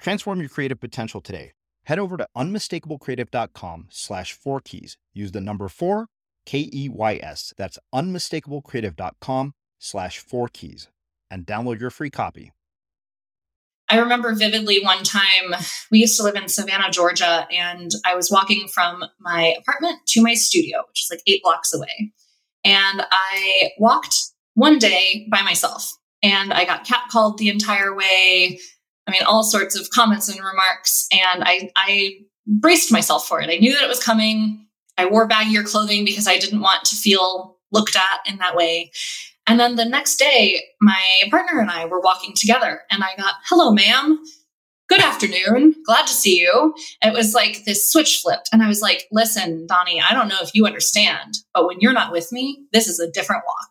Transform your creative potential today. Head over to unmistakablecreative.com slash four keys. Use the number four, K E Y S. That's unmistakablecreative.com slash four keys and download your free copy. I remember vividly one time we used to live in Savannah, Georgia, and I was walking from my apartment to my studio, which is like eight blocks away. And I walked one day by myself and I got catcalled the entire way. I mean, all sorts of comments and remarks. And I, I braced myself for it. I knew that it was coming. I wore baggier clothing because I didn't want to feel looked at in that way. And then the next day, my partner and I were walking together, and I got, hello, ma'am. Good afternoon. Glad to see you. it was like this switch flipped. And I was like, listen, Donnie, I don't know if you understand, but when you're not with me, this is a different walk.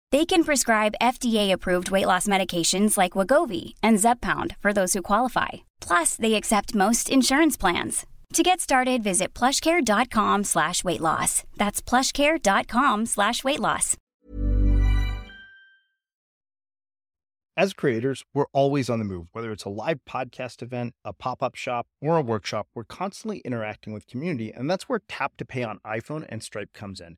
They can prescribe FDA-approved weight loss medications like Wegovy and Zepbound for those who qualify. Plus, they accept most insurance plans. To get started, visit plushcare.com slash weight loss. That's plushcare.com slash weight loss. As creators, we're always on the move. Whether it's a live podcast event, a pop-up shop, or a workshop, we're constantly interacting with community, and that's where Tap to Pay on iPhone and Stripe comes in.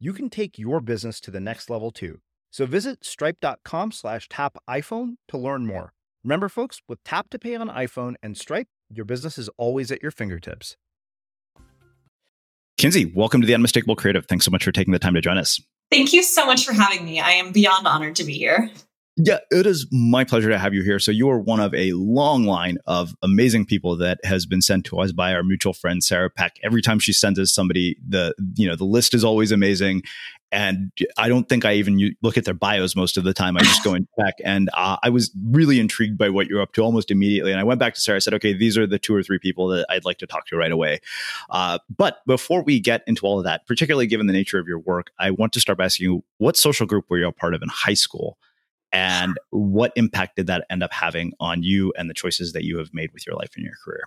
you can take your business to the next level too. So visit stripe.com slash tap iPhone to learn more. Remember, folks, with Tap to Pay on iPhone and Stripe, your business is always at your fingertips. Kinzie, welcome to the Unmistakable Creative. Thanks so much for taking the time to join us. Thank you so much for having me. I am beyond honored to be here. Yeah, it is my pleasure to have you here. So you are one of a long line of amazing people that has been sent to us by our mutual friend Sarah Peck. Every time she sends us somebody, the you know the list is always amazing, and I don't think I even look at their bios most of the time. I just go and check, and uh, I was really intrigued by what you're up to almost immediately. And I went back to Sarah. I said, "Okay, these are the two or three people that I'd like to talk to right away." Uh, but before we get into all of that, particularly given the nature of your work, I want to start by asking you, what social group were you a part of in high school? And what impact did that end up having on you and the choices that you have made with your life and your career?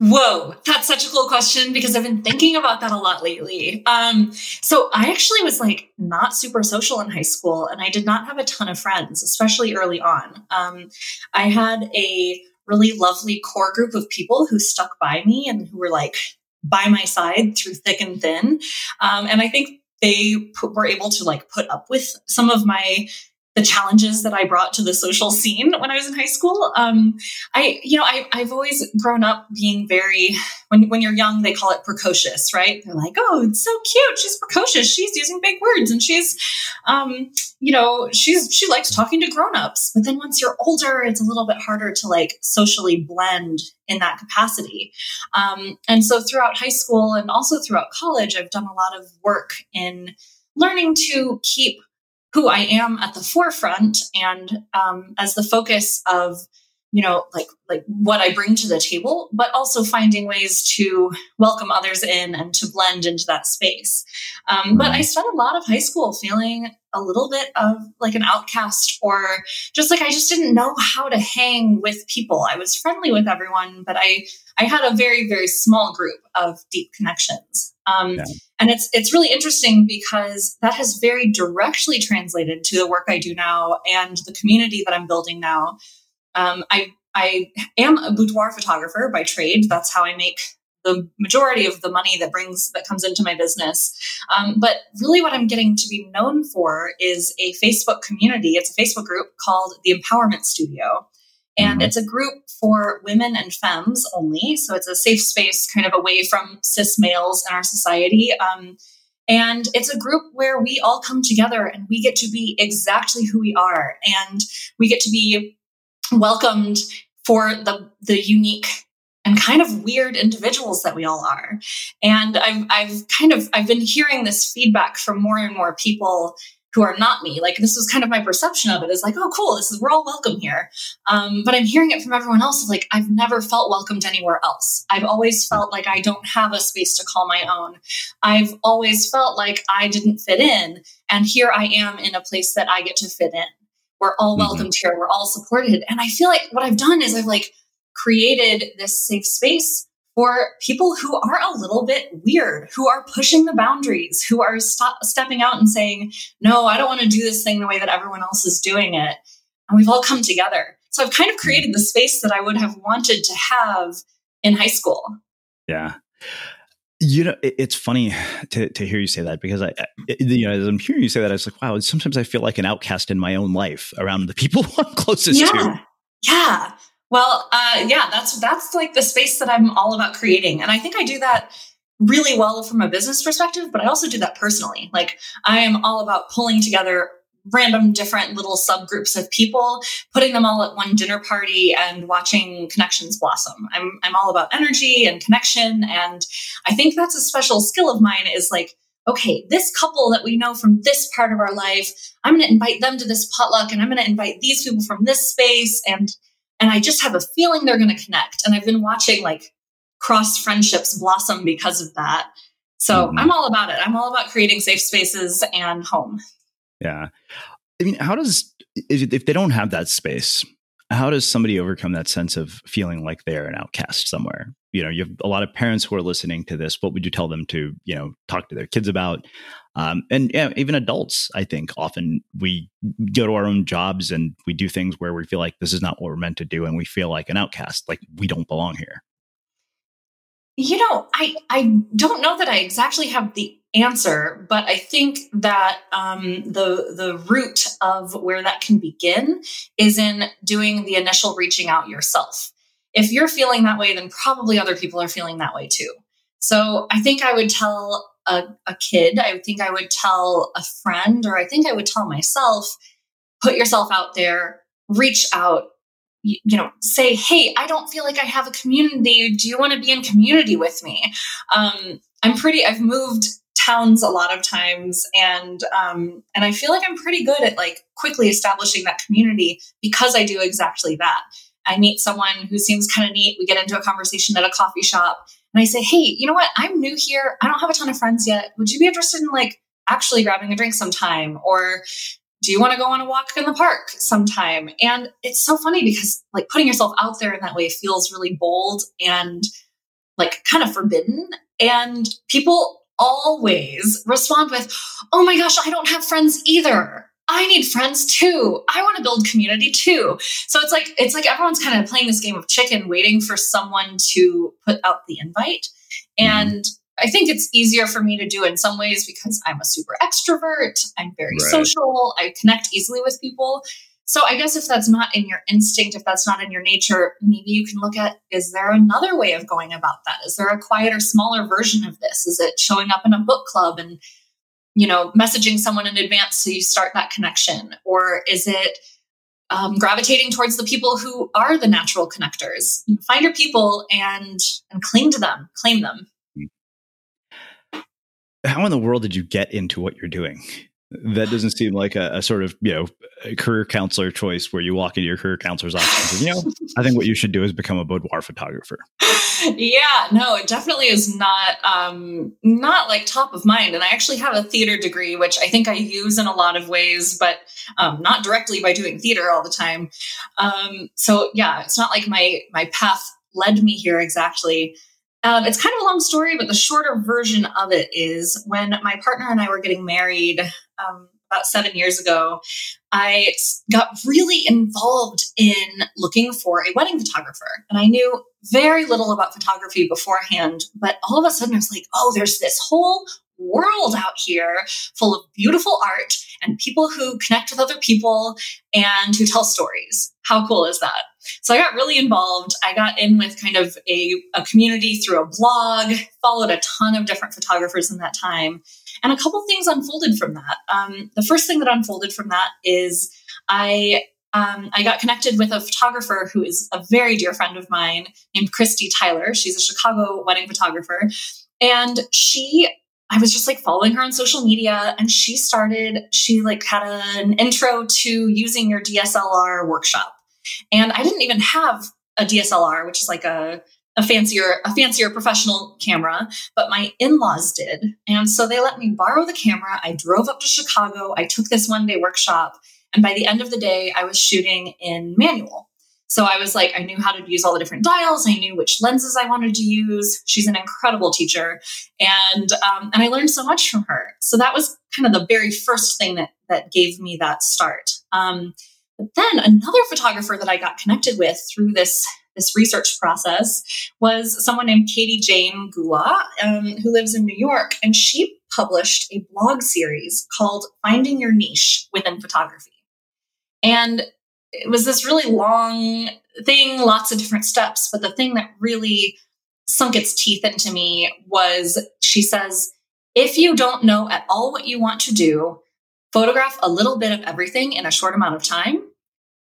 Whoa, that's such a cool question because I've been thinking about that a lot lately. Um, so I actually was like not super social in high school, and I did not have a ton of friends, especially early on. Um, I had a really lovely core group of people who stuck by me and who were like by my side through thick and thin. Um, and I think they were able to like put up with some of my the challenges that I brought to the social scene when I was in high school. Um, I, you know, I, have always grown up being very, when, when you're young, they call it precocious, right? They're like, oh, it's so cute. She's precocious. She's using big words and she's, um, you know, she's, she likes talking to grown-ups. But then once you're older, it's a little bit harder to like socially blend in that capacity. Um, and so throughout high school and also throughout college, I've done a lot of work in learning to keep who I am at the forefront and um, as the focus of you know like like what I bring to the table, but also finding ways to welcome others in and to blend into that space. Um, but I spent a lot of high school feeling a little bit of like an outcast or just like I just didn't know how to hang with people. I was friendly with everyone, but I I had a very very small group of deep connections. Um, yeah. And it's it's really interesting because that has very directly translated to the work I do now and the community that I'm building now. Um, I I am a boudoir photographer by trade. That's how I make the majority of the money that brings that comes into my business. Um, but really, what I'm getting to be known for is a Facebook community. It's a Facebook group called the Empowerment Studio. And mm-hmm. it's a group for women and femmes only. So it's a safe space kind of away from cis males in our society. Um, and it's a group where we all come together and we get to be exactly who we are. And we get to be welcomed for the, the unique and kind of weird individuals that we all are. And I've, I've kind of, I've been hearing this feedback from more and more people who are not me. Like this was kind of my perception of it is like, oh, cool, this is we're all welcome here. Um, but I'm hearing it from everyone else. Like I've never felt welcomed anywhere else. I've always felt like I don't have a space to call my own. I've always felt like I didn't fit in, and here I am in a place that I get to fit in. We're all mm-hmm. welcomed mm-hmm. here. We're all supported, and I feel like what I've done is I've like created this safe space for people who are a little bit weird, who are pushing the boundaries, who are stop, stepping out and saying, no, I don't want to do this thing the way that everyone else is doing it. And we've all come together. So I've kind of created the space that I would have wanted to have in high school. Yeah. You know, it, it's funny to, to hear you say that because I, it, you know, as I'm hearing you say that, I was like, wow, sometimes I feel like an outcast in my own life around the people I'm closest yeah. to. Yeah. Well, uh, yeah, that's that's like the space that I'm all about creating, and I think I do that really well from a business perspective, but I also do that personally. Like I am all about pulling together random different little subgroups of people, putting them all at one dinner party and watching connections blossom. I'm I'm all about energy and connection and I think that's a special skill of mine is like okay, this couple that we know from this part of our life, I'm going to invite them to this potluck and I'm going to invite these people from this space and and I just have a feeling they're going to connect. And I've been watching like cross friendships blossom because of that. So mm-hmm. I'm all about it. I'm all about creating safe spaces and home. Yeah. I mean, how does, if they don't have that space, how does somebody overcome that sense of feeling like they're an outcast somewhere? You know, you have a lot of parents who are listening to this. What would you tell them to, you know, talk to their kids about? Um, and yeah, even adults, I think often we go to our own jobs and we do things where we feel like this is not what we're meant to do, and we feel like an outcast, like we don't belong here. You know, I I don't know that I exactly have the answer, but I think that um, the the root of where that can begin is in doing the initial reaching out yourself. If you're feeling that way, then probably other people are feeling that way too. So I think I would tell a, a kid, I think I would tell a friend, or I think I would tell myself, put yourself out there, reach out, you, know, say, hey, I don't feel like I have a community. Do you want to be in community with me? Um, I'm pretty, I've moved towns a lot of times. And um, and i feel like i'm pretty good at like quickly establishing that community because i do exactly that. I meet someone who seems kind of neat. We get into a conversation at a coffee shop and i say hey you know what? I'm new here. I don't have a ton of friends yet. Would you be interested in like actually grabbing a drink sometime? Or do you want to go on a walk in the park sometime? And it's so funny because like putting yourself out there in that way feels really bold and like kind of forbidden. And people always respond with, Oh my gosh, I don't have friends either. I need friends too. I want to build community too. So it's like it's like everyone's kind of playing this game of chicken, waiting for someone to put out the invite. And I think it's easier for me to do in some ways because I'm a super extrovert. I'm very right. social. I connect easily with people. So I guess if that's not in your instinct, if that's not in your nature, maybe you can look at is there another way of going about that? Is there a quieter, smaller version of this? Is it showing up in a book club and you know messaging someone in advance so you start that connection, or is it um, gravitating towards the people who are the natural connectors? You find your people and and cling to them, claim them. How in the world did you get into what you're doing? That doesn't seem like a, a, sort of you know career counselor choice where you walk into your career counselor's office and you know i think what you should do is become a boudoir photographer. Yeah no it definitely is not um not like top of mind. And i actually have a theater degree which i think i use in a lot of ways but um, not directly by doing theater all the time. Um so yeah it's not like my my path led me here exactly um, it's kind of a long story, but the shorter version of it is when my partner and I were getting married um, about seven years ago, I got really involved in looking for a wedding photographer. And I knew very little about photography beforehand, but all of a sudden I was like, oh, there's this whole world out here full of beautiful art and people who connect with other people and who tell stories. How cool is that? So I got really involved. I got in with kind of a, a community through a blog, followed a ton of different photographers in that time. And a couple things unfolded from that. Um, the first thing that unfolded from that is I um, I got connected with a photographer who is a very dear friend of mine named Christy Tyler. She's a Chicago wedding photographer. And she, I was just like following her on social media and she started, she like had an intro to using your DSLR workshop. And I didn't even have a DSLR, which is like a a fancier a fancier professional camera but my in-laws did. And so they let me borrow the camera. I drove up to chicago. I took this one day workshop. And by the end of the day i was shooting in manual. So i was like i knew how to use all the different dials. I knew which lenses i wanted to use. She's an incredible teacher. And um, and i learned so much from her. So that was kind of the very first thing that that gave me that start. Um, but then another photographer that I got connected with through this this research process was someone named Katie Jane Gula, um, who lives in New York, and she published a blog series called "Finding Your Niche Within Photography," and it was this really long thing, lots of different steps. But the thing that really sunk its teeth into me was she says, if you don't know at all what you want to do, photograph a little bit of everything in a short amount of time,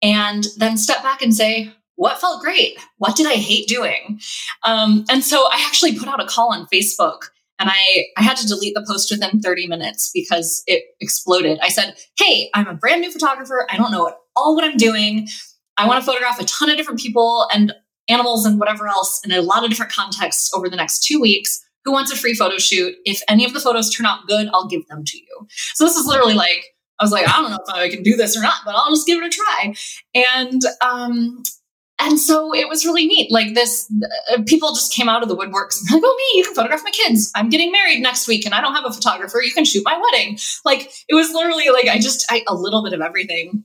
and then step back and say, what felt great? What did I hate doing? Um, and so I actually put out a call on Facebook and I, I had to delete the post within 30 minutes because it exploded. I said, Hey, I'm a brand new photographer. I don't know at all what I'm doing. I want to photograph a ton of different people and animals and whatever else in a lot of different contexts over the next two weeks who wants a free photo shoot. If any of the photos turn out good, I'll give them to you. So this is literally like I was like, I don't know if I can do this or not, but I'll just give it a try. And um, and so it was really neat. Like this, uh, people just came out of the woodworks and like, oh, me, you can photograph my kids. I'm getting married next week and I don't have a photographer. You can shoot my wedding. Like it was literally like, I just, I, a little bit of everything.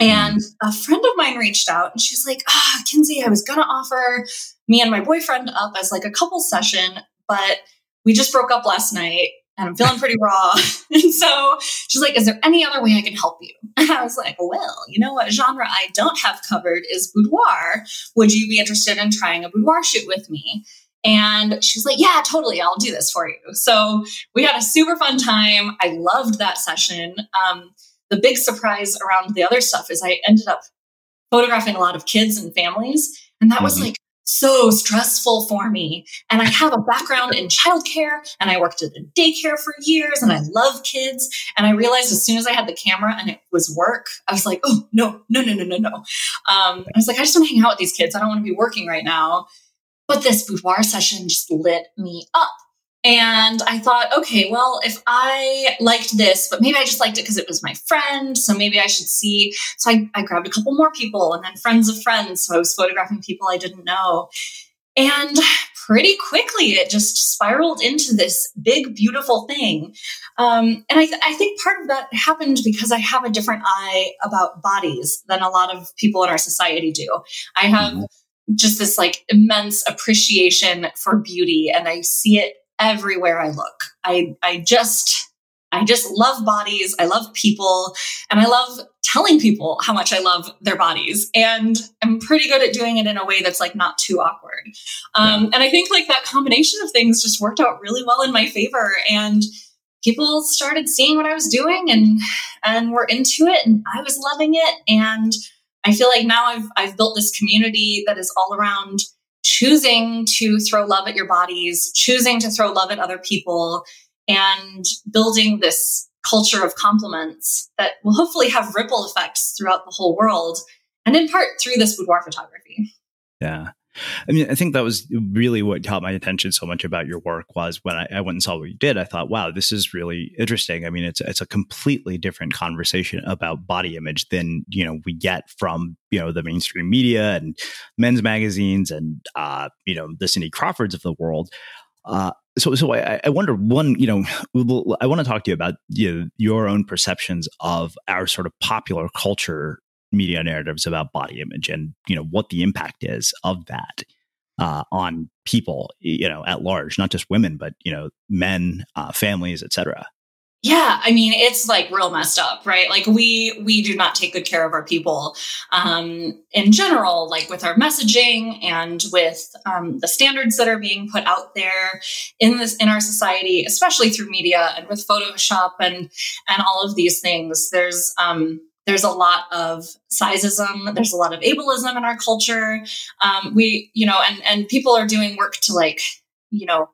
And a friend of mine reached out and she's like, ah, oh, Kinzie, I was to offer me and my boyfriend up as like a couple session, but we just broke up last night and I'm feeling pretty raw. and so she's like, Is there any other way I can help you? And I was like, Well, you know what genre I don't have covered is boudoir. Would you be interested in trying a boudoir shoot with me? And she's like, Yeah, totally. I'll do this for you. So we had a super fun time. I loved that session. Um, the big surprise around the other stuff is I ended up photographing a lot of kids and families. And that mm-hmm. was like so stressful for me. And I have a background in childcare and I worked at a daycare for years and I love kids. And I realized as soon as I had the camera and it was work, I was like, oh, no, no, no, no, no, no. Um, I was like, I just want to hang out with these kids. I don't want to be working right now. But this boudoir session just lit me up. And I thought, okay, well, if I liked this, but maybe I just liked it because it was my friend. So maybe I should see. So I, I grabbed a couple more people and then friends of friends. So I was photographing people I didn't know. And pretty quickly, it just spiraled into this big, beautiful thing. Um, and I, th- I think part of that happened because I have a different eye about bodies than a lot of people in our society do. I have mm-hmm. just this like immense appreciation for beauty and I see it everywhere I look. I, I just, I just love bodies. I love people and I love telling people how much I love their bodies. And I'm pretty good at doing it in a way that's like not too awkward. Um, and I think like that combination of things just worked out really well in my favor. And people started seeing what I was doing and, and were into it and I was loving it. And I feel like now I've, I've built this community that is all around choosing to throw love at your bodies, choosing to throw love at other people, and building this culture of compliments that will hopefully have ripple effects throughout the whole world, and in part through this boudoir photography. Yeah. I mean, I think that was really what caught my attention so much about your work was when I, I, went and saw what you did. I thought, wow, this is really interesting. I mean, it's it's a completely different conversation about body image than you know we get from you know the mainstream media and men's magazines and uh, you know the Cindy Crawfords of the world. Uh, so, so I, I, wonder one, you know, I want to talk to you about you know, your own perceptions of our sort of popular culture media narratives about body image and you know what the impact is of that uh, on people you know at large not just women but you know men uh, families etc yeah i mean it's like real messed up right? Like we we do not take good care of our people um, in general like with our messaging and with um, the standards that are being put out there in this in our society especially through media and with photoshop and and all of these things. There's um, there's a lot of sizeism there's a lot of ableism in our culture. Um, we you know and and people are doing work to like you know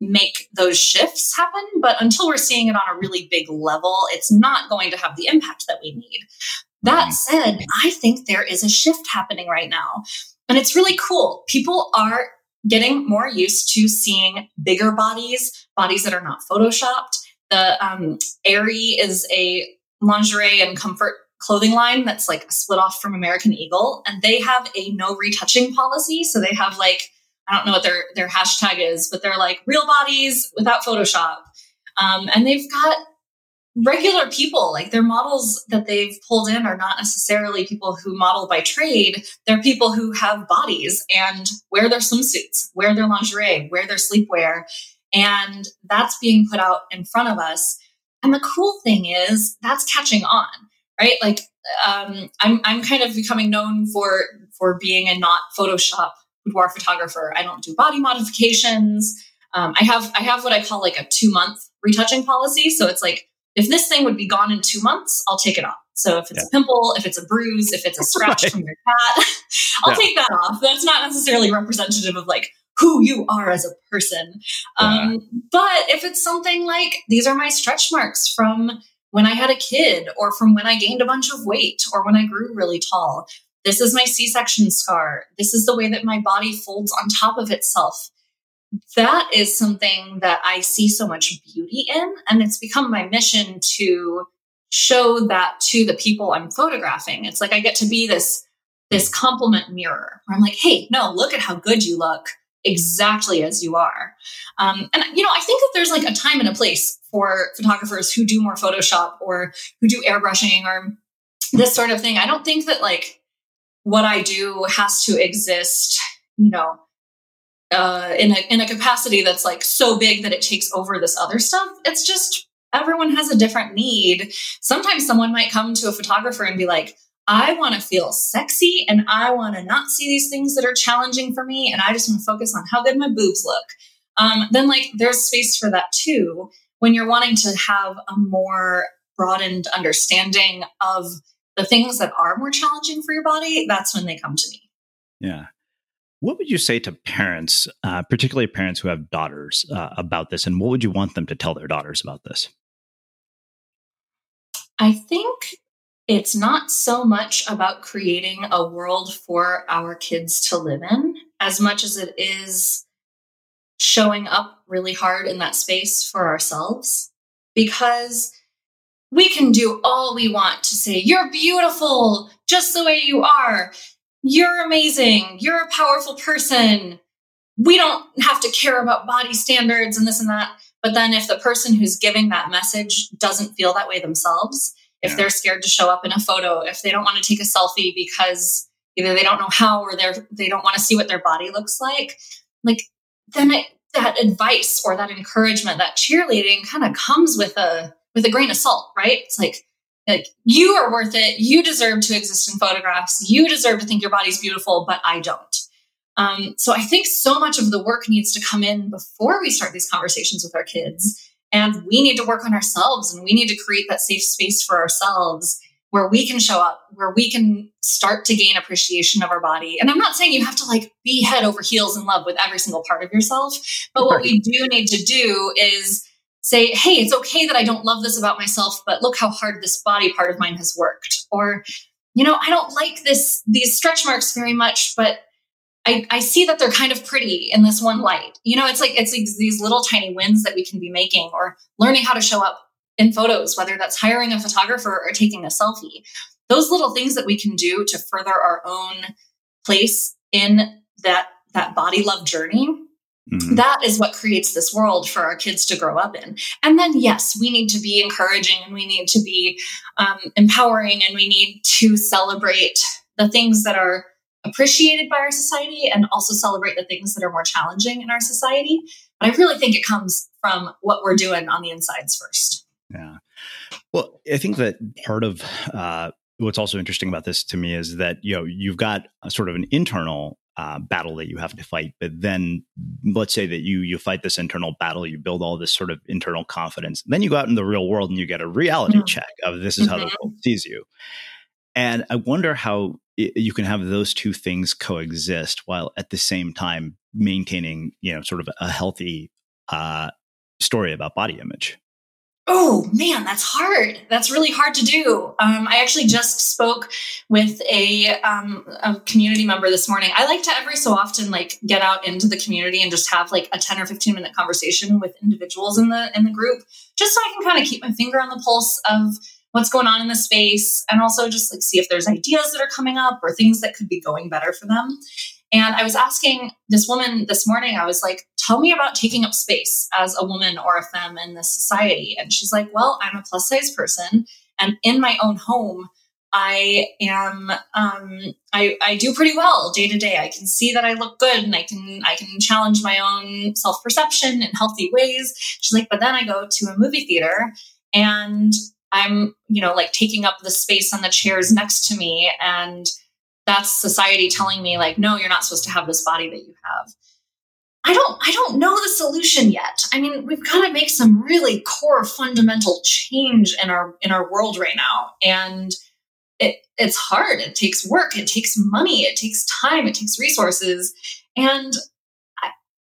make those shifts happen. But until we're seeing it on a really big level it's not going to have the impact that we need. That said i think there is a shift happening right now. And it's really cool. People are getting more used to seeing bigger bodies bodies that are not photoshopped. The um, Aerie is a lingerie and comfort clothing line that's like split off from American Eagle, and they have a no retouching policy. So they have like I don't know what their their hashtag is, but they're like real bodies without Photoshop, um, and they've got regular people. Like their models that they've pulled in are not necessarily people who model by trade. They're people who have bodies and wear their swimsuits wear their lingerie wear their sleepwear. And that's being put out in front of us. And the cool thing is that's catching on right? Like um, I'm I'm kind of becoming known for for being a not Photoshop boudoir photographer. I don't do body modifications. Um, I have I have what I call like a two month retouching policy. So it's like if this thing would be gone in two months, I'll take it off. So if it's yeah. a pimple, if it's a bruise, if it's a scratch right. from your cat, I'll yeah. take that off. That's not necessarily representative of like who you are as a person. Yeah. Um, but if it's something like these are my stretch marks from when I had a kid or from when I gained a bunch of weight or when I grew really tall. This is my C section scar. This is the way that my body folds on top of itself. That is something that I see so much beauty in. And it's become my mission to show that to the people I'm photographing. It's like I get to be this this compliment mirror where I'm like, hey, no, look at how good you look exactly as you are. Um, and, you know, I think that there's like a time and a place for photographers who do more Photoshop or who do airbrushing or this sort of thing. I don't think that like what I do has to exist, you know, uh, in a in a capacity that's like so big that it takes over this other stuff. It's just everyone has a different need. Sometimes someone might come to a photographer and be like, I want to feel sexy and I want to not see these things that are challenging for me. And I just want to focus on how good my boobs look. Um, then, like, there's space for that too. When you're wanting to have a more broadened understanding of the things that are more challenging for your body, that's when they come to me. Yeah. What would you say to parents, uh, particularly parents who have daughters, uh, about this? And what would you want them to tell their daughters about this? I think it's not so much about creating a world for our kids to live in as much as it is showing up really hard in that space for ourselves because we can do all we want to say, you're beautiful just the way you are. You're amazing. You're a powerful person. We don't have to care about body standards and this and that. But then if the person who's giving that message doesn't feel that way themselves, if yeah. they're scared to show up in a photo, if they don't want to take a selfie because either they don't know how or they're they don't want to see what their body looks like, like then it, that advice or that encouragement, that cheerleading kind of comes with a with a grain of salt, right? It's like like you are worth it. You deserve to exist in photographs. You deserve to think your body's beautiful, but I don't. Um, so I think so much of the work needs to come in before we start these conversations with our kids and we need to work on ourselves and we need to create that safe space for ourselves where we can show up, where we can start to gain appreciation of our body. And I'm not saying you have to like be head over heels in love with every single part of yourself, but what we do need to do is say, hey, it's okay that I don't love this about myself, but look how hard this body part of mine has worked. Or, you know, I don't like this, these stretch marks very much, but I, I see that they're kind of pretty in this one light. You know, it's like it's these little tiny wins that we can be making or learning how to show up in photos, whether that's hiring a photographer or taking a selfie. Those little things that we can do to further our own place in that that body love journey. Mm-hmm. That is what creates this world for our kids to grow up in. And then, yes, we need to be encouraging and we need to be um, empowering and we need to celebrate the things that are appreciated by our society and also celebrate the things that are more challenging in our society. But I really think it comes from what we're doing on the insides first. Yeah. Well, I think that part of uh, what's also interesting about this to me is that you know you've got a sort of an internal uh, battle that you have to fight, but then let's say that you you fight this internal battle, you build all this sort of internal confidence, then you go out in the real world and you get a reality mm-hmm. check of this is mm-hmm. how the mm-hmm. world sees you. And I wonder how you can have those two things coexist while at the same time maintaining, you know, sort of a healthy uh, story about body image. Oh man, that's hard. That's really hard to do. Um, I actually just spoke with a, um, a community member this morning. I like to every so often like get out into the community and just have like a ten or fifteen minute conversation with individuals in the in the group, just so I can kind of keep my finger on the pulse of what's going on in the space and also just like see if there's ideas that are coming up or things that could be going better for them. And I was asking this woman this morning, I was like, tell me about taking up space as a woman or a femme in this society. And she's like, well, I'm a plus size person. And in my own home, I am um, I, I do pretty well day to day. I can see that I look good and I can I can challenge my own self-perception in healthy ways. She's like, but then I go to a movie theater and I'm, you know, like taking up the space on the chairs next to me. And that's society telling me, like, no, you're not supposed to have this body that you have. I don't I don't know the solution yet. I mean, we've got to make some really core fundamental change in our in our world right now. And it it's hard. It takes work, it takes money, it takes time, it takes resources. And I,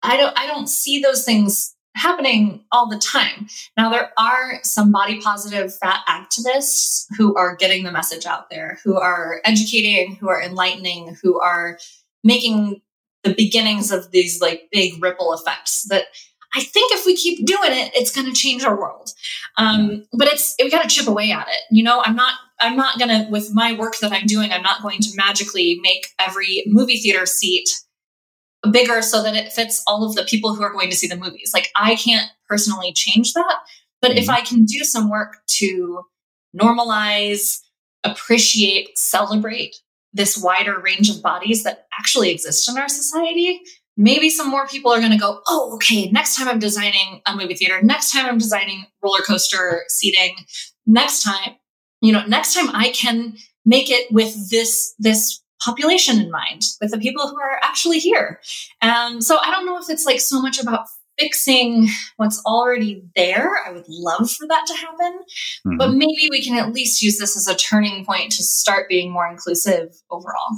I don't I don't see those things happening all the time. Now, there are some body positive fat activists who are getting the message out there, who are educating, who are enlightening, who are making the beginnings of these like big ripple effects that I think if we keep doing it, it's going to change our world. Um, but it's we got to chip away at it. You know, I'm not I'm not going to with my work that I'm doing. I'm not going to magically make every movie theater seat bigger so that it fits all of the people who are going to see the movies. Like I can't personally change that, but mm-hmm. if I can do some work to normalize, appreciate, celebrate this wider range of bodies that actually exist in our society, maybe some more people are going to go, oh, okay, next time I'm designing a movie theater, next time I'm designing roller coaster seating, next time, you know, next time I can make it with this, this population in mind, with the people who are actually here. And so I don't know if it's like so much about fixing what's already there. I would love for that to happen. Mm-hmm. But maybe we can at least use this as a turning point to start being more inclusive overall.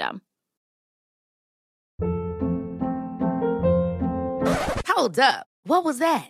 system. Hold up. What was that?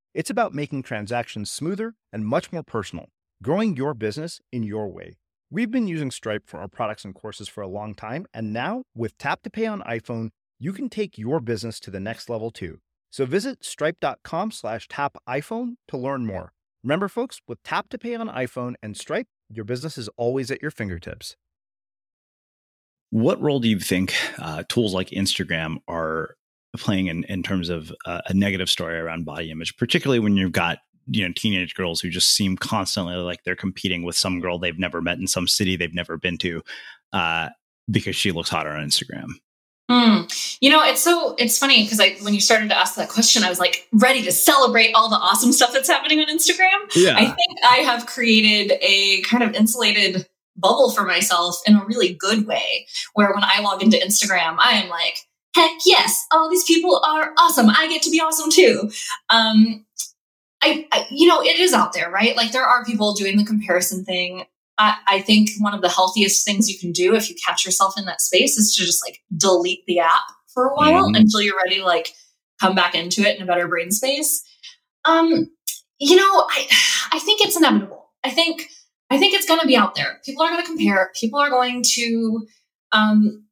It's about making transactions smoother and much more personal, growing your business in your way. We've been using Stripe for our products and courses for a long time, and now with Tap to Pay on iPhone, you can take your business to the next level too. So visit stripe.com slash tap iPhone to learn more. Remember, folks, with Tap to Pay on iPhone and Stripe, your business is always at your fingertips. What role do you think uh, tools like Instagram are playing in, in terms of uh, a negative story around body image, particularly when you've got you know teenage girls who just seem constantly like they're competing with some girl they've never met in some city they've never been to uh, because she looks hotter on Instagram. Mm. You know, it's so it's funny because I when you started to ask that question, I was like ready to celebrate all the awesome stuff that's happening on Instagram. Yeah. I think I have created a kind of insulated bubble for myself in a really good way, where when I log into Instagram, I am like heck yes, all these people are awesome. I get to be awesome too. Um, I, I, you know, it is out there, right? Like there are people doing the comparison thing. I, I think one of the healthiest things you can do if you catch yourself in that space is to just like delete the app for a while mm-hmm. until you're ready to like come back into it in a better brain space. Um, you know, I, I think it's inevitable. I think, I think it's going to be out there. People are going to compare. People are going to, um,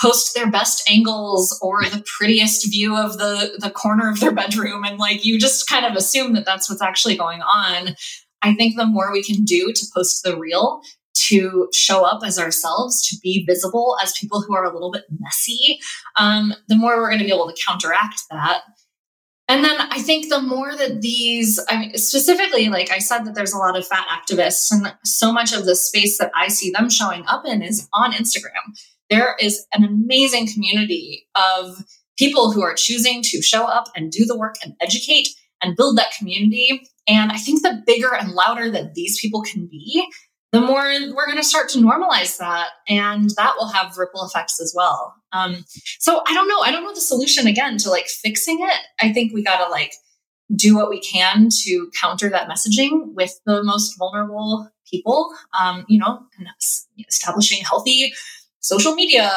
post their best angles or the prettiest view of the the corner of their bedroom. And like you just kind of assume that that's what's actually going on. I think the more we can do to post the real to show up as ourselves to be visible as people who are a little bit messy um, the more we're going to be able to counteract that. And then I think the more that these, I mean, specifically, like I said, that there's a lot of fat activists, and so much of the space that I see them showing up in is on Instagram there is an amazing community of people who are choosing to show up and do the work and educate and build that community. And I think the bigger and louder that these people can be, the more we're going to start to normalize that. And that will have ripple effects as well. Um, so I don't know. I don't know the solution again to like fixing it. I think we got to like do what we can to counter that messaging with the most vulnerable people, um, you know, and establishing healthy social media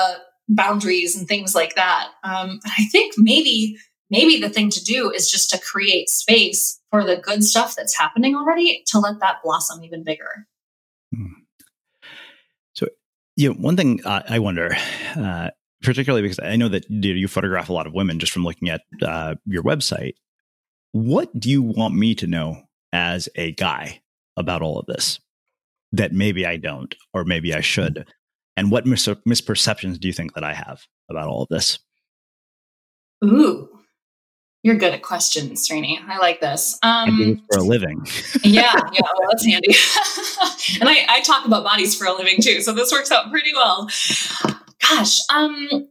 boundaries and things like that. Um, but I think maybe maybe the thing to do is just to create space for the good stuff that's happening already to let that blossom even bigger. Hmm. So, you know, one thing uh, I wonder, uh, particularly because I know that you, you, photograph a lot of women just from looking at uh, your website. What do you want me to know as a guy about all of this that maybe I don't, or maybe I should? And what mis- misperceptions do you think that I have about all of this? Ooh, you're good at questions, Srini. I like this. Um, I do this for a living. yeah, yeah, well, that's handy. and I, I talk about bodies for a living too, so this works out pretty well. Gosh, um,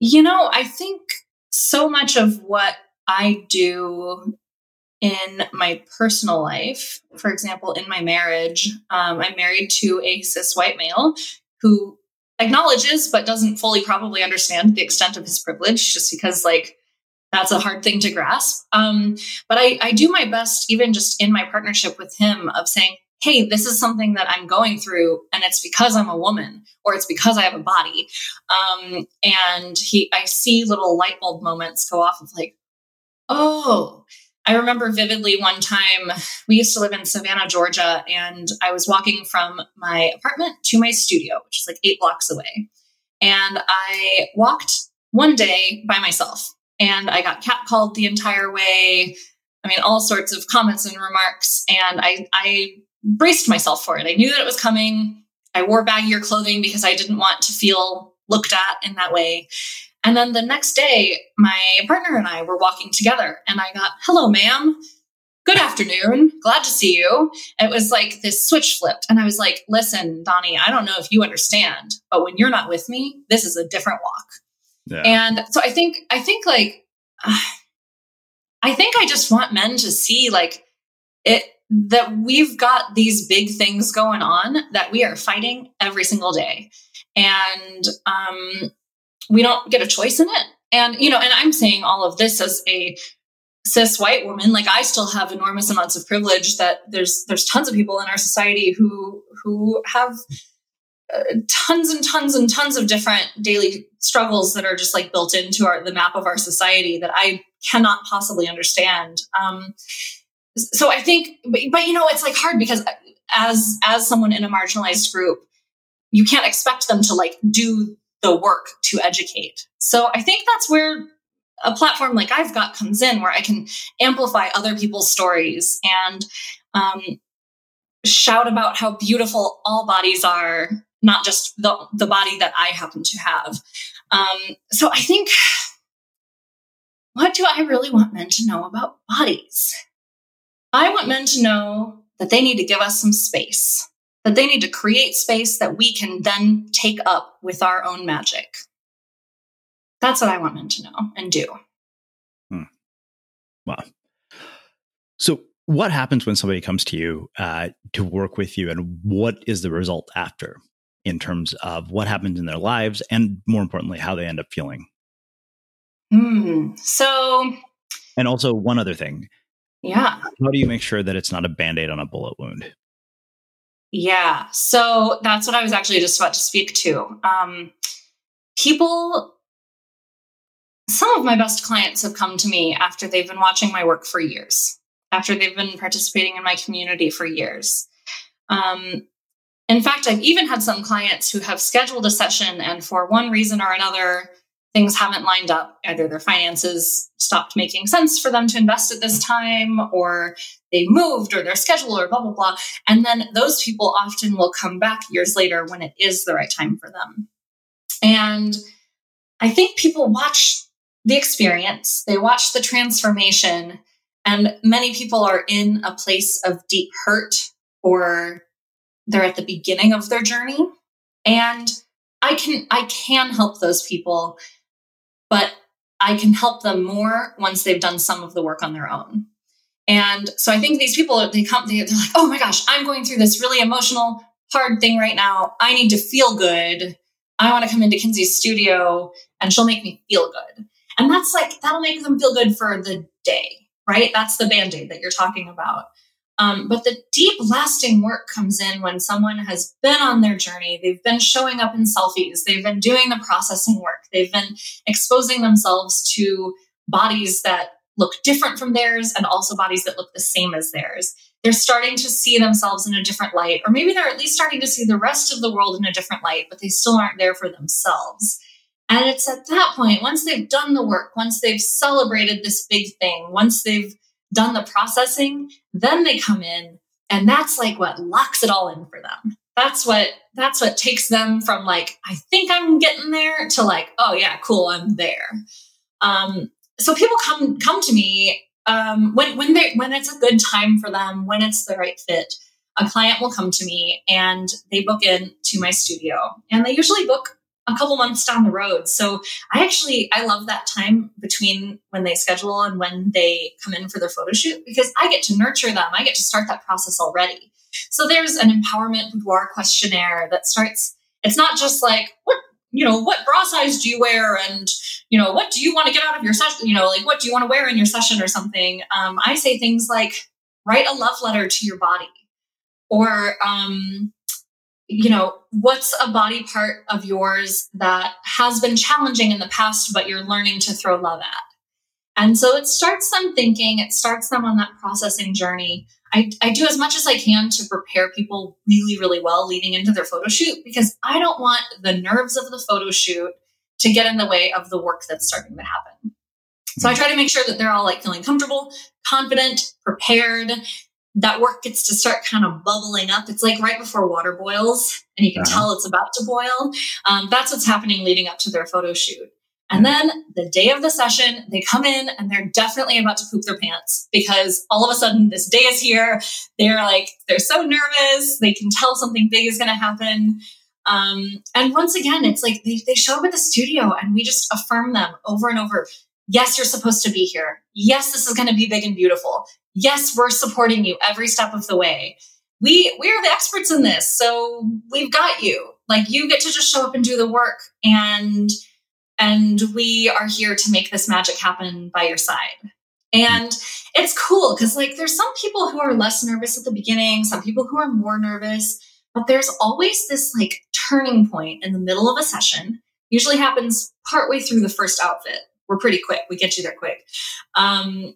you know, I think so much of what I do in my personal life, for example, in my marriage, um, I'm married to a cis white male who acknowledges but doesn't fully probably understand the extent of his privilege just because like that's a hard thing to grasp. Um, but I, I do my best even just in my partnership with him of saying hey this is something that i'm going through and it's because i'm a woman or it's because i have a body. Um, and he i see little light bulb moments go off of like oh I remember vividly one time we used to live in Savannah, Georgia, and I was walking from my apartment to my studio, which is like eight blocks away. And I walked one day by myself and I got catcalled the entire way. I mean, all sorts of comments and remarks. And I, I braced myself for it. I knew that it was coming. I wore baggier clothing because I didn't want to feel looked at in that way. And then the next day, my partner and I were walking together, and I got, hello, ma'am. Good afternoon. Glad to see you. it was like this switch flipped. And I was like, listen, Donnie, I don't know if you understand, but when you're not with me, this is a different walk. Yeah. And so I think, I think like, uh, I think I just want men to see like it, that we've got these big things going on that we are fighting every single day. And um, we don't get a choice in it. And, you know, and I'm saying all of this as a cis white woman, like I still have enormous amounts of privilege that there's, there's tons of people in our society who, who have uh, tons and tons and tons of different daily struggles that are just like built into our, the map of our society that I cannot possibly understand. Um, so I think, but, but you know, it's like hard because as, as someone in a marginalized group, you can't expect them to like do the work to educate. So I think that's where a platform like I've got comes in, where I can amplify other people's stories and um, shout about how beautiful all bodies are, not just the, the body that I happen to have. Um, so I think, what do I really want men to know about bodies? I want men to know that they need to give us some space that they need to create space that we can then take up with our own magic. That's what I want men to know and do. Hmm. Wow. So, what happens when somebody comes to you uh, to work with you, and what is the result after in terms of what happens in their lives, and more importantly, how they end up feeling? Hmm. So, and also one other thing. Yeah. How do you make sure that it's not a band aid on a bullet wound? Yeah. So that's what I was actually just about to speak to. Um, people, some of my best clients have come to me after they've been watching my work for years, after they've been participating in my community for years. Um, in fact, I've even had some clients who have scheduled a session and for one reason or another, things haven't lined up. Either their finances stopped making sense for them to invest at this time, or they moved, or their schedule, or blah, blah, blah. And then those people often will come back years later when it is the right time for them. And I think people watch the experience, they watch the transformation, and many people are in a place of deep hurt or they're at the beginning of their journey. And I can I can help those people but I can help them more once they've done some of the work on their own. And so I think these people, they come, they're like, oh my gosh, I'm going through this really emotional, hard thing right now. I need to feel good. I want to come into Kinzie's studio and she'll make me feel good. And that's like, that'll make them feel good for the day, right? That's the band aid that you're talking about. Um, but the deep, lasting work comes in when someone has been on their journey. They've been showing up in selfies. They've been doing the processing work. They've been exposing themselves to bodies that look different from theirs and also bodies that look the same as theirs. They're starting to see themselves in a different light, or maybe they're at least starting to see the rest of the world in a different light, but they still aren't there for themselves. And it's at that point, once they've done the work, once they've celebrated this big thing, once they've done the processing, then they come in and that's like what locks it all in for them. That's what that's what takes them from like I think I'm getting there to like oh yeah cool I'm there. Um, so people come come to me um, when when they when it's a good time for them when it's the right fit. A client will come to me and they book in to my studio and they usually book a couple months down the road. So I actually I love that time between when they schedule and when they come in for their photo shoot because I get to nurture them. I get to start that process already. So there's an empowerment boudoir questionnaire that starts it's not just like what you know what bra size do you wear and you know what do you want to get out of your session you know like what do you want to wear in your session or something um, i say things like write a love letter to your body or um, you know, what's a body part of yours that has been challenging in the past, but you're learning to throw love at? And so it starts them thinking, it starts them on that processing journey. I, I do as much as I can to prepare people really, really well leading into their photo shoot because I don't want the nerves of the photo shoot to get in the way of the work that's starting to happen. So I try to make sure that they're all like feeling comfortable, confident, prepared, that work gets to start kind of bubbling up. It's like right before water boils and you can uh-huh. tell it's about to boil. Um, that's what's happening leading up to their photo shoot. And then the day of the session, they come in and they're definitely about to poop their pants because all of a sudden this day is here. They're like, they're so nervous. They can tell something big is going to happen. Um, and once again, it's like they, they show up at the studio and we just affirm them over and over. Yes, you're supposed to be here. Yes, this is going to be big and beautiful yes, we're supporting you every step of the way. We we are the experts in this, so we've got you. Like you get to just show up and do the work and and we are here to make this magic happen by your side. And it's cool because like there's some people who are less nervous at the beginning, some people who are more nervous, but there's always this like turning point in the middle of a session. Usually happens partway through the first outfit. We're pretty quick. We get you there quick. Um,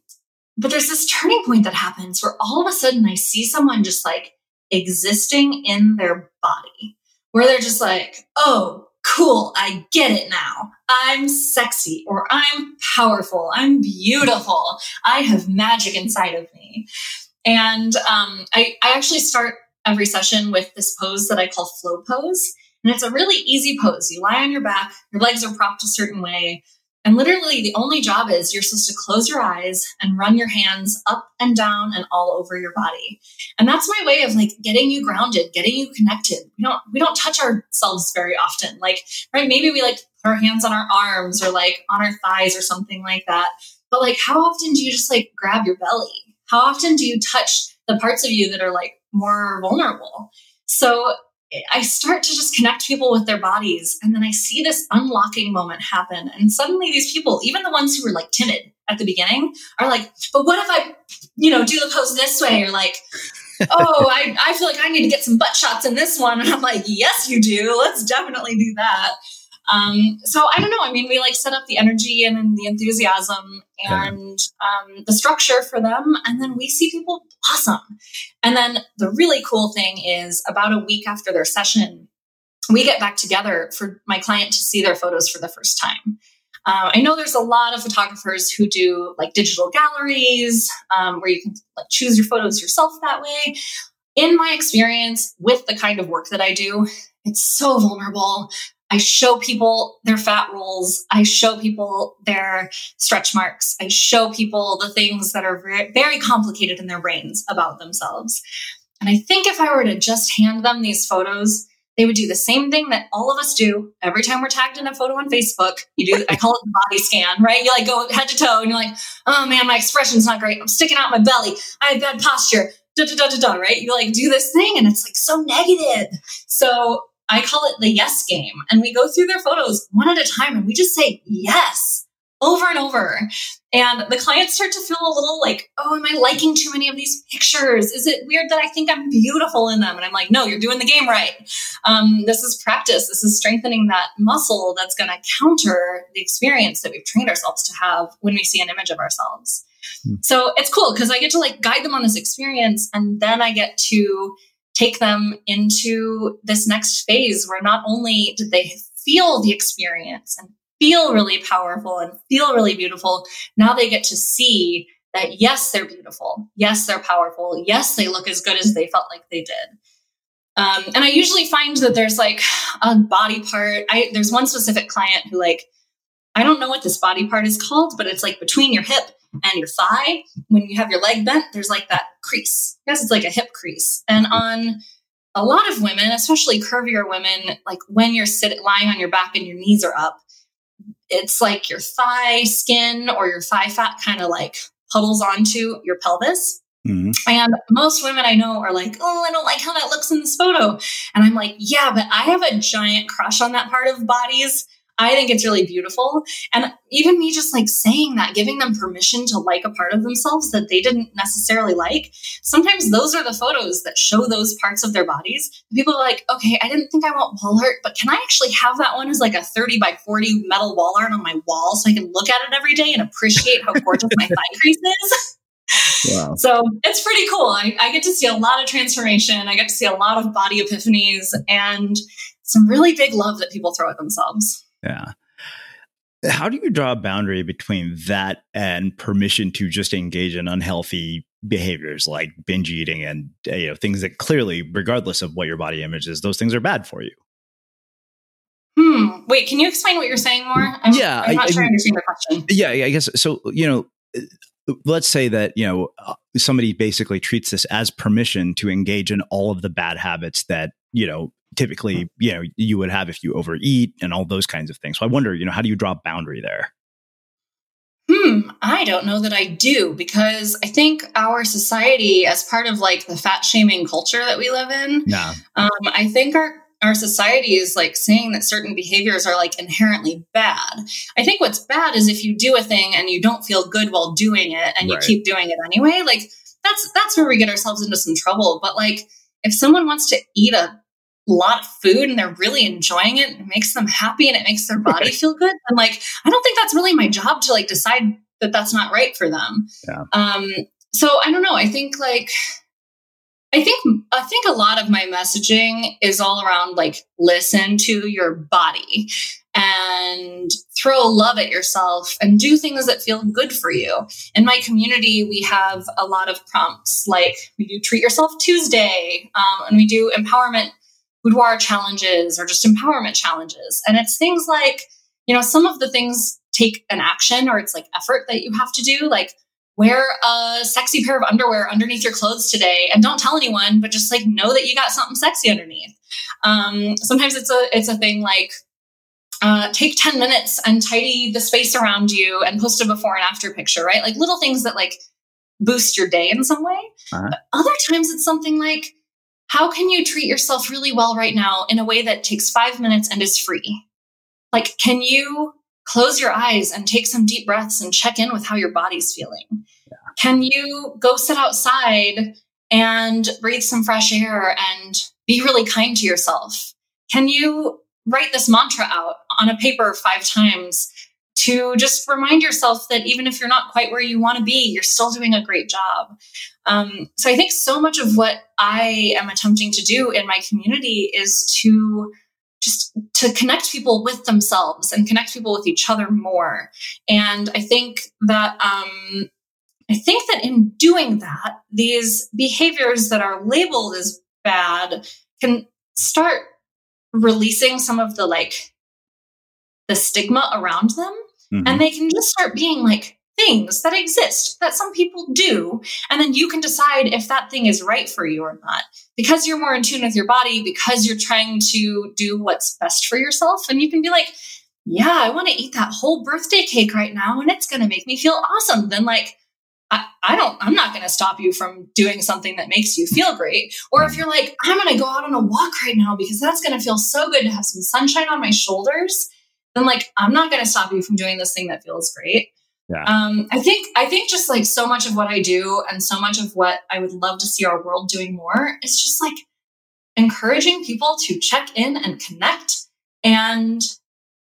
but there's this turning point that happens where all of a sudden I see someone just like existing in their body, where they're just like, oh, cool, I get it now. I'm sexy or I'm powerful. I'm beautiful. I have magic inside of me. And um, I, I actually start every session with this pose that I call flow pose. And it's a really easy pose. You lie on your back, your legs are propped a certain way. And literally, the only job is you're supposed to close your eyes and run your hands up and down and all over your body. And that's my way of like getting you grounded, getting you connected. We don't we don't touch ourselves very often. Like, right? Maybe we like put our hands on our arms or like on our thighs or something like that. But like, how often do you just like grab your belly? How often do you touch the parts of you that are like more vulnerable? So I start to just connect people with their bodies. And then I see this unlocking moment happen. And suddenly these people, even the ones who were like timid at the beginning, are like, but what if I, you know, do the pose this way? Or like, oh, I, I feel like I need to get some butt shots in this one. And I'm like, yes, you do. Let's definitely do that. Um, so I don't know. I mean, we like set up the energy and the enthusiasm and um, the structure for them, and then we see people blossom. And then the really cool thing is, about a week after their session, we get back together for my client to see their photos for the first time. Uh, I know there's a lot of photographers who do like digital galleries um, where you can like choose your photos yourself that way. In my experience with the kind of work that I do, it's so vulnerable. I show people their fat rolls. I show people their stretch marks. I show people the things that are very, very complicated in their brains about themselves. And I think if I were to just hand them these photos, they would do the same thing that all of us do every time we're tagged in a photo on Facebook. You do, I call it the body scan, right? You like go head to toe and you're like, oh man, my expression's not great. I'm sticking out my belly. I have bad posture. Da, da, da, da, da, right? You like do this thing and it's like so negative. So I call it the yes game. And we go through their photos one at a time and we just say yes over and over. And the clients start to feel a little like, oh, am I liking too many of these pictures? Is it weird that I think I'm beautiful in them? And I'm like, no, you're doing the game right. Um, this is practice. This is strengthening that muscle that's going to counter the experience that we've trained ourselves to have when we see an image of ourselves. Hmm. So it's cool because I get to like guide them on this experience and then I get to take them into this next phase where not only did they feel the experience and feel really powerful and feel really beautiful, now they get to see that yes, they're beautiful. Yes, they're powerful. Yes, they look as good as they felt like they did. Um, and I usually find that there's like a body part. I, there's one specific client who like, I don't know what this body part is called, but it's like between your hip and your thigh, when you have your leg bent, there's like that crease. I guess it's like a hip crease. And on a lot of women, especially curvier women, like when you're sitting lying on your back and your knees are up, it's like your thigh skin or your thigh fat kind of like puddles onto your pelvis. Mm-hmm. And most women I know are like, oh, I don't like how that looks in this photo. And I'm like, yeah, but I have a giant crush on that part of bodies I think it's really beautiful. And even me just like saying that, giving them permission to like a part of themselves that they didn't necessarily like, sometimes those are the photos that show those parts of their bodies. People are like, okay, I didn't think I want wall art, but can I actually have that one as like a 30 by 40 metal wall art on my wall so I can look at it every day and appreciate how gorgeous my thigh crease is? Wow. So it's pretty cool. I, I get to see a lot of transformation. I get to see a lot of body epiphanies and some really big love that people throw at themselves. Yeah. How do you draw a boundary between that and permission to just engage in unhealthy behaviors like binge eating and you know things that clearly, regardless of what your body image is, those things are bad for you? Hmm. Wait, can you explain what you're saying more? I'm, yeah, I'm not I, sure I understand the question. Yeah, I guess so. You know, let's say that you know uh, somebody basically treats this as permission to engage in all of the bad habits that you know typically you know you would have if you overeat and all those kinds of things so i wonder you know how do you draw a boundary there hmm i don't know that i do because i think our society as part of like the fat shaming culture that we live in yeah. um, i think our our society is like saying that certain behaviors are like inherently bad. I think what's bad is if you do a thing and you don't feel good while doing it and you keep doing it anyway. Like that's that's where we get ourselves into some trouble. But like if someone wants to eat a lot of food and they're really enjoying it, it makes them happy and it makes their body feel good. And like, I don't think that's really my job to like decide that that's not right for them. Yeah. Um, so I don't know. I think like, I think I think a lot of my messaging is all around like listen to your body and throw love at yourself and do things that feel good for you. In my community, we have a lot of prompts like we do treat yourself Tuesday, um, and we do empowerment boudoir challenges or just empowerment challenges. And it's things like, you know, some of the things take an action or it's like effort that you have to do, like wear a sexy pair of underwear underneath your clothes today and don't tell anyone, but just like know that you got something sexy underneath. Um, sometimes it's a it's a thing like uh, take 10 minutes and tidy the space around you and post a before and after picture, right? Like little things that like boost your day in some way. Uh-huh. Other times it's something like how can you treat yourself really well right now in a way that takes five minutes and is free? Like, can you close your eyes and take some deep breaths and check in with how your body's feeling? Yeah. Can you go sit outside and breathe some fresh air and be really kind to yourself? Can you write this mantra out on a paper five times to just remind yourself that even if you're not quite where you want to be, you're still doing a great job. Um, so I think so much of what I am attempting to do in my community is to just to connect people with themselves and connect people with each other more. And I think that um, I think that in doing that, these behaviors that are labeled as bad can start releasing some of the like the stigma around them mm-hmm. and they can just start being like things that exist that some people do and then you can decide if that thing is right for you or not. Because you're more in tune with your body because you're trying to do what's best for yourself and you can be like yeah i want to eat that whole birthday cake right now and it's going to make me feel awesome. Then like I, don't i'm not going to stop you from doing something that makes you feel great. Or if you're like i'm going to go out on a walk right now because that's going to feel so good to have some sunshine on my shoulders then like I'm not going to stop you from doing this thing that feels great. Yeah. Um, I think I think just like so much of what I do and so much of what I would love to see our world doing more is just like encouraging people to check in and connect and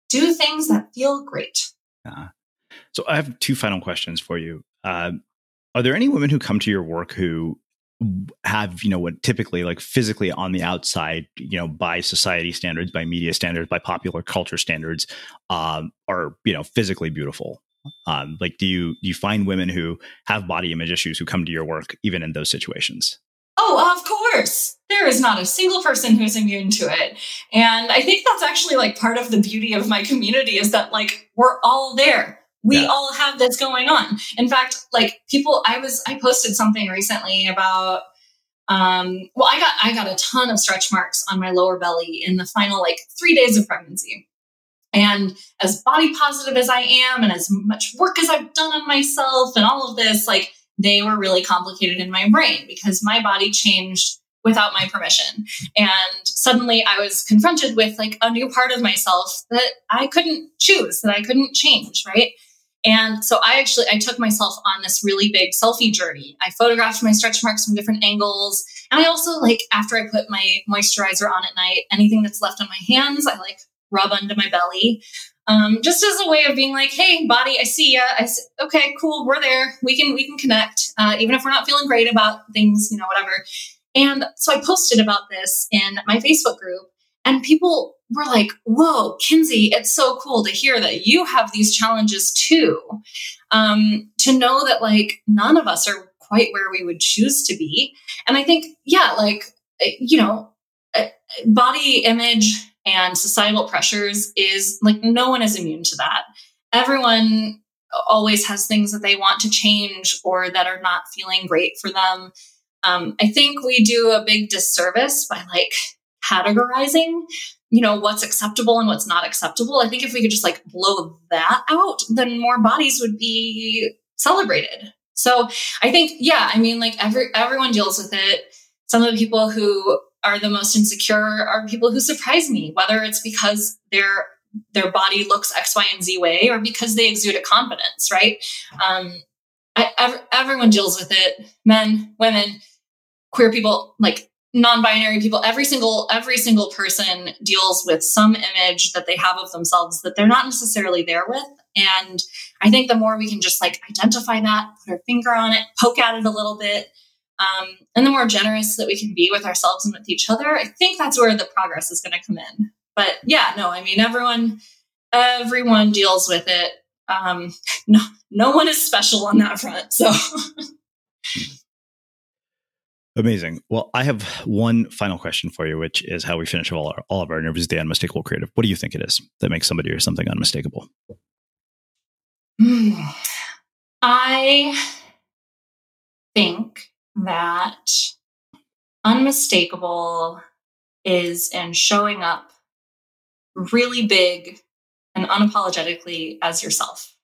do things that feel great. Yeah. So I have two final questions for you. Uh, are there any women who come to your work who have you know what typically like physically on the outside you know by society standards by media standards by popular culture standards um, are you know physically beautiful um, like do you do you find women who have body image issues who come to your work even in those situations? Oh of course. There is not a single person who's immune to it. And i think that's actually like part of the beauty of my community is that like we're all there. We yeah. all have this going on. In fact like people i was i posted something recently about um well i got i got a ton of stretch marks on my lower belly in the final like three days of pregnancy and as body positive as i am and as much work as i've done on myself and all of this like they were really complicated in my brain because my body changed without my permission. And suddenly I was confronted with like a new part of myself that I couldn't choose, that I couldn't change, right? And so I actually I took myself on this really big selfie journey. I photographed my stretch marks from different angles. And I also like after I put my moisturizer on at night, anything that's left on my hands, I like rub under my belly. Um, just as a way of being like, hey, body, I see ya. I see, okay, cool, we're there. We can we can connect, uh, even if we're not feeling great about things, you know, whatever. And so I posted about this in my Facebook group, and people were like, whoa, Kinzie, it's so cool to hear that you have these challenges too. Um, to know that like none of us are quite where we would choose to be. And I think, yeah, like, eh, you know, eh, body image and societal pressures is like no one is immune to that. Everyone always has things that they want to change or that are not feeling great for them. Um, I think we do a big disservice by like categorizing you know what's acceptable and what's not acceptable i think if we could just like blow that out then more bodies would be celebrated so i think yeah i mean like every everyone deals with it some of the people who are the most insecure are people who surprise me whether it's because their their body looks x y and z way or because they exude a confidence right? Um I, ev- everyone deals with it men women queer people like non-binary people every single every single person deals with some image that they have of themselves that they're not necessarily there with. And i think the more we can just like identify that put our finger on it poke at it a little bit um, and the more generous that we can be with ourselves and with each other i think that's where the progress is going to come in but yeah no i mean everyone everyone deals with it um, no no one is special on that front so Amazing. Well, I have one final question for you, which is how we finish all, our, all of our interviews, the unmistakable creative. What do you think it is that makes somebody or something unmistakable? I think that unmistakable is in showing up really big and unapologetically as yourself,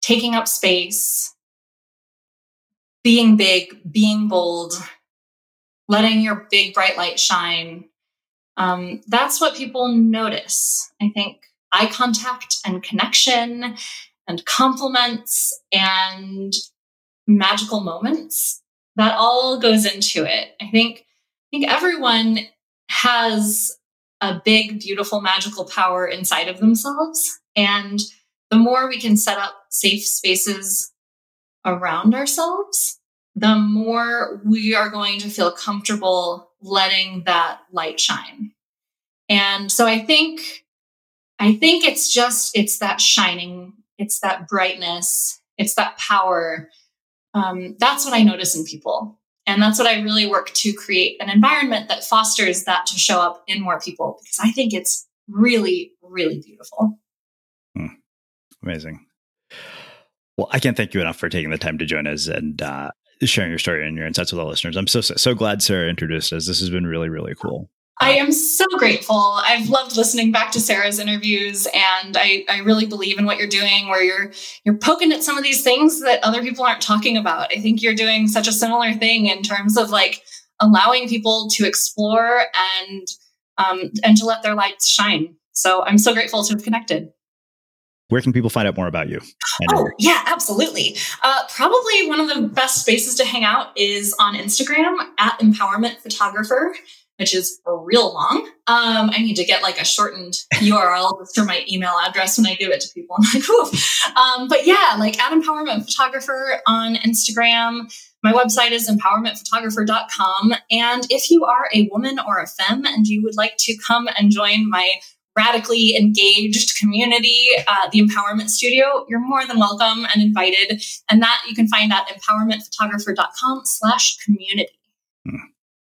taking up space, being big, being bold, letting your big bright light shine, um, that's what people notice. I think eye contact and connection and compliments and magical moments that all goes into it. I think I think everyone has a big, beautiful, magical power inside of themselves. And the more we can set up safe spaces around ourselves, the more we are going to feel comfortable letting that light shine. And so I think, I think it's just, it's that shining, it's that brightness, it's that power. Um, that's what I notice in people. And that's what I really work to create an environment that fosters that to show up in more people because I think it's really, really beautiful. Hmm. Amazing. Well, I can't thank you enough for taking the time to join us and uh, sharing your story and your insights with our listeners. I'm so so glad Sarah introduced us. This has been really really cool. I am so grateful. I've loved listening back to Sarah's interviews and I, I really believe in what you're doing where you're you're poking at some of these things that other people aren't talking about. I think you're doing such a similar thing in terms of like allowing people to explore and um, and to let their lights shine. So I'm so grateful to have connected. Where can people find out more about you? Oh, yeah, absolutely. Uh, probably one of the best spaces to hang out is on Instagram at Empowerment Photographer which is real long. Um, I need to get like a shortened URL for my email address when I give it to people. I'm like, Oof. Um, but yeah, like at Empowerment Photographer on Instagram. My website is empowermentphotographer.com. And if you are a woman or a femme and you would like to come and join my radically engaged community, uh, the Empowerment Studio, you're more than welcome and invited. And that you can find at empowermentphotographer.com slash community. Hmm.